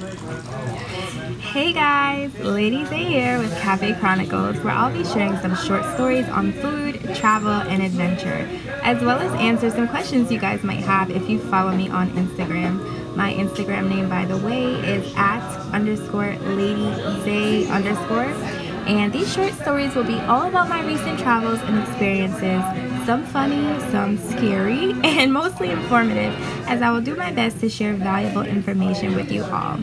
Hey guys, Lady Zay here with Cafe Chronicles, where I'll be sharing some short stories on food, travel, and adventure, as well as answer some questions you guys might have if you follow me on Instagram. My Instagram name, by the way, is at underscore Lady Zay underscore. And these short stories will be all about my recent travels and experiences, some funny, some scary, and mostly informative, as I will do my best to share valuable information with you all.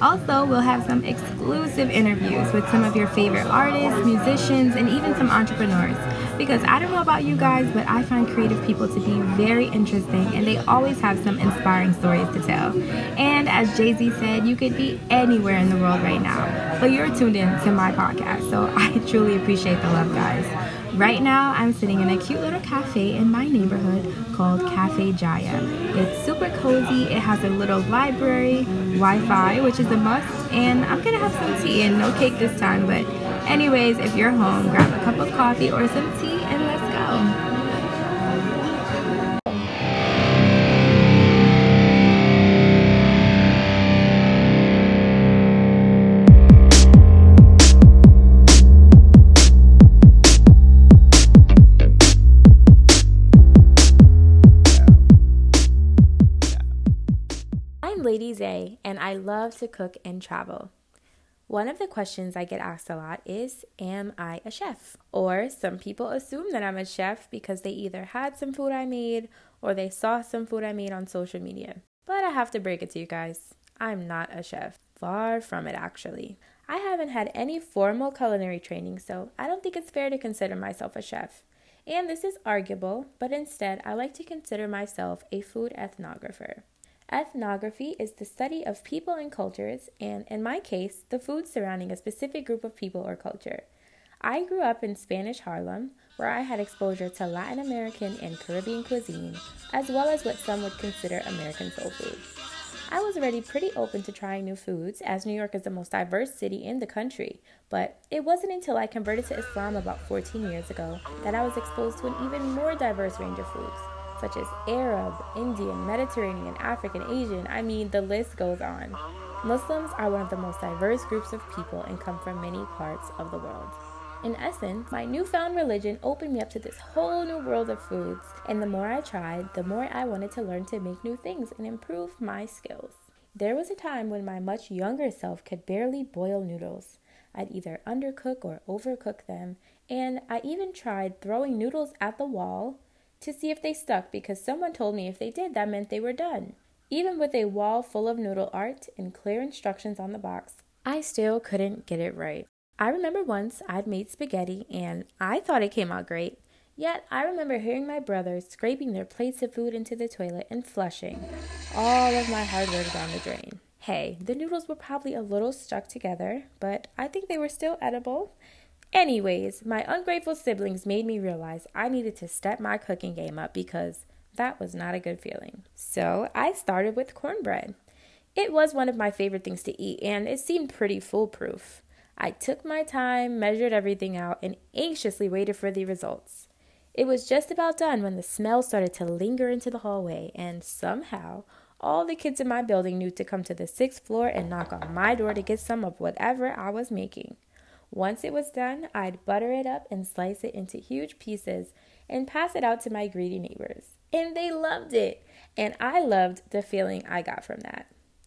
Also, we'll have some exclusive interviews with some of your favorite artists, musicians, and even some entrepreneurs. Because I don't know about you guys, but I find creative people to be very interesting and they always have some inspiring stories to tell. And as Jay Z said, you could be anywhere in the world right now, but you're tuned in to my podcast, so I truly appreciate the love, guys. Right now, I'm sitting in a cute little cafe in my neighborhood called Cafe Jaya. It's super cozy, it has a little library, Wi Fi, which is a must, and I'm gonna have some tea and no cake this time. But, anyways, if you're home, grab a cup of coffee or some tea let's. Lady Zay, and I love to cook and travel. One of the questions I get asked a lot is Am I a chef? Or some people assume that I'm a chef because they either had some food I made or they saw some food I made on social media. But I have to break it to you guys I'm not a chef. Far from it, actually. I haven't had any formal culinary training, so I don't think it's fair to consider myself a chef. And this is arguable, but instead, I like to consider myself a food ethnographer. Ethnography is the study of people and cultures, and in my case, the food surrounding a specific group of people or culture. I grew up in Spanish Harlem, where I had exposure to Latin American and Caribbean cuisine, as well as what some would consider American soul food. I was already pretty open to trying new foods, as New York is the most diverse city in the country, but it wasn't until I converted to Islam about 14 years ago that I was exposed to an even more diverse range of foods such as Arab, Indian, Mediterranean, African, Asian. I mean, the list goes on. Muslims are one of the most diverse groups of people and come from many parts of the world. In essence, my newfound religion opened me up to this whole new world of foods, and the more I tried, the more I wanted to learn to make new things and improve my skills. There was a time when my much younger self could barely boil noodles. I'd either undercook or overcook them, and I even tried throwing noodles at the wall to see if they stuck because someone told me if they did, that meant they were done. Even with a wall full of noodle art and clear instructions on the box, I still couldn't get it right. I remember once I'd made spaghetti and I thought it came out great. Yet I remember hearing my brothers scraping their plates of food into the toilet and flushing all of my hard work down the drain. Hey, the noodles were probably a little stuck together, but I think they were still edible Anyways, my ungrateful siblings made me realize I needed to step my cooking game up because that was not a good feeling. So I started with cornbread. It was one of my favorite things to eat, and it seemed pretty foolproof. I took my time, measured everything out, and anxiously waited for the results. It was just about done when the smell started to linger into the hallway, and somehow all the kids in my building knew to come to the sixth floor and knock on my door to get some of whatever I was making. Once it was done, I'd butter it up and slice it into huge pieces and pass it out to my greedy neighbors. And they loved it. And I loved the feeling I got from that.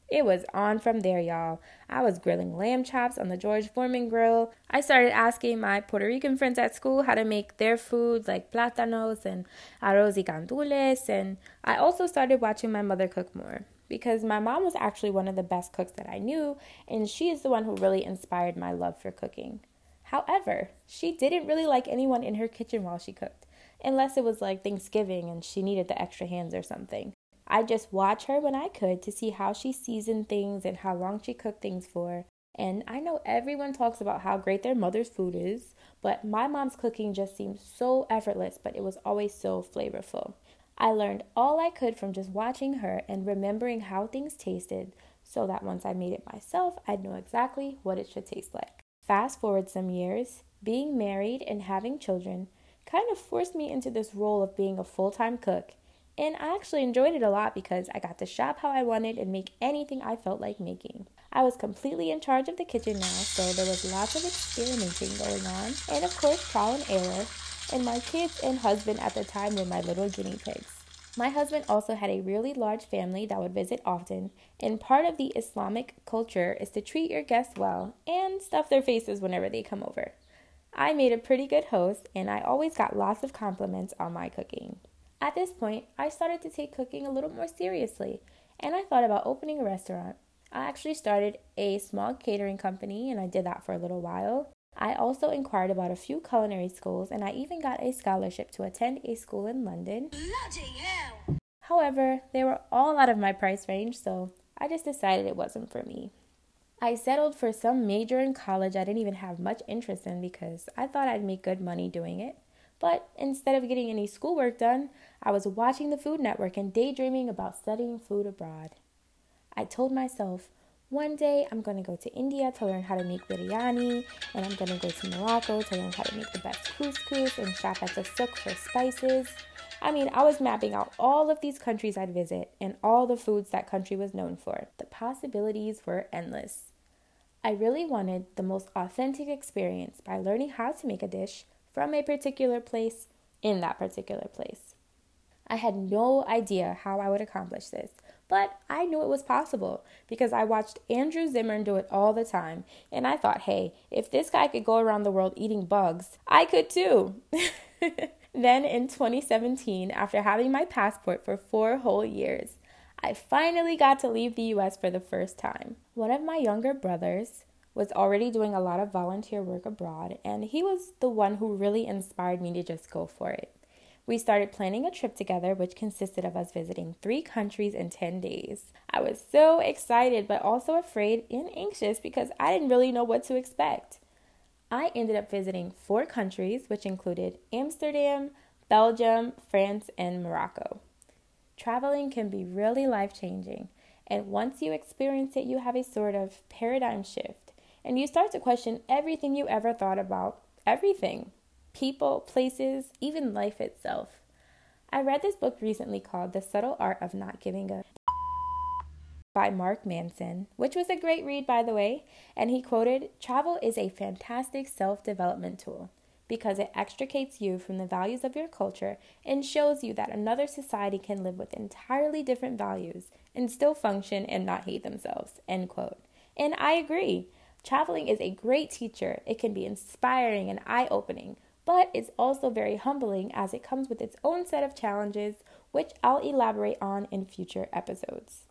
It was on from there, y'all. I was grilling lamb chops on the George Foreman grill. I started asking my Puerto Rican friends at school how to make their food like plátanos and arroz y gandules. And I also started watching my mother cook more because my mom was actually one of the best cooks that I knew, and she is the one who really inspired my love for cooking. However, she didn't really like anyone in her kitchen while she cooked, unless it was like Thanksgiving and she needed the extra hands or something. I just watch her when I could to see how she seasoned things and how long she cooked things for. And I know everyone talks about how great their mother's food is, but my mom's cooking just seemed so effortless, but it was always so flavorful. I learned all I could from just watching her and remembering how things tasted so that once I made it myself, I'd know exactly what it should taste like. Fast forward some years, being married and having children kind of forced me into this role of being a full time cook. And I actually enjoyed it a lot because I got to shop how I wanted and make anything I felt like making. I was completely in charge of the kitchen now, so there was lots of experimenting going on, and of course, trial and error. And my kids and husband at the time were my little guinea pigs. My husband also had a really large family that would visit often, and part of the Islamic culture is to treat your guests well and stuff their faces whenever they come over. I made a pretty good host, and I always got lots of compliments on my cooking. At this point, I started to take cooking a little more seriously, and I thought about opening a restaurant. I actually started a small catering company and I did that for a little while. I also inquired about a few culinary schools and I even got a scholarship to attend a school in London. However, they were all out of my price range, so I just decided it wasn't for me. I settled for some major in college I didn't even have much interest in because I thought I'd make good money doing it. But instead of getting any schoolwork done, I was watching the Food Network and daydreaming about studying food abroad. I told myself, one day I'm to go to India to learn how to make biryani, and I'm to go to Morocco to learn how to make the best couscous and shop at the souk for spices. I mean, I was mapping out all of these countries I'd visit and all the foods that country was known for. The possibilities were endless. I really wanted the most authentic experience by learning how to make a dish from a particular place in that particular place. I had no idea how I would accomplish this, but I knew it was possible because I watched Andrew Zimmern do it all the time. And I thought, hey, if this guy could go around the world eating bugs, I could too. then in 2017, after having my passport for four whole years, I finally got to leave the US for the first time. One of my younger brothers was already doing a lot of volunteer work abroad, and he was the one who really inspired me to just go for it. We started planning a trip together, which consisted of us visiting three countries in 10 days. I was so excited, but also afraid and anxious because I didn't really know what to expect. I ended up visiting four countries, which included Amsterdam, Belgium, France, and Morocco. Traveling can be really life changing, and once you experience it, you have a sort of paradigm shift, and you start to question everything you ever thought about everything people, places, even life itself. I read this book recently called The Subtle Art of Not Giving a by Mark Manson, which was a great read, by the way. And he quoted Travel is a fantastic self development tool because it extricates you from the values of your culture and shows you that another society can live with entirely different values and still function and not hate themselves. End quote. And I agree. Traveling is a great teacher. It can be inspiring and eye opening, but it's also very humbling as it comes with its own set of challenges, which I'll elaborate on in future episodes.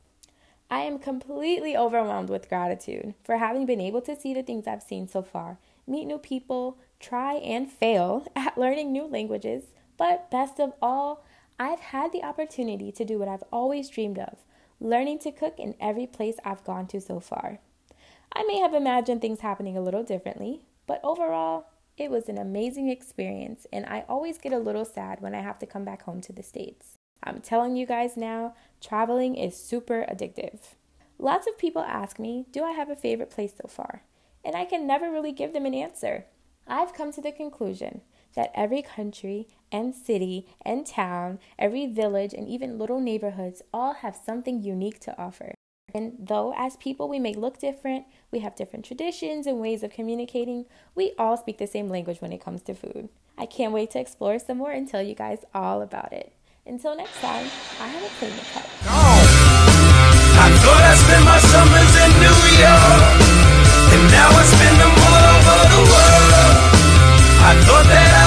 I am completely overwhelmed with gratitude for having been able to see the things I've seen so far, meet new people, try and fail at learning new languages, but best of all, I've had the opportunity to do what I've always dreamed of learning to cook in every place I've gone to so far. I may have imagined things happening a little differently, but overall, it was an amazing experience, and I always get a little sad when I have to come back home to the States. I'm telling you guys now, traveling is super addictive. Lots of people ask me, Do I have a favorite place so far? And I can never really give them an answer. I've come to the conclusion that every country and city and town, every village, and even little neighborhoods all have something unique to offer. And though, as people, we may look different, we have different traditions and ways of communicating, we all speak the same language when it comes to food. I can't wait to explore some more and tell you guys all about it. Until next time, I have a clean cup. I thought I spent my summers in New York, and now I spend them all over the world. I thought that I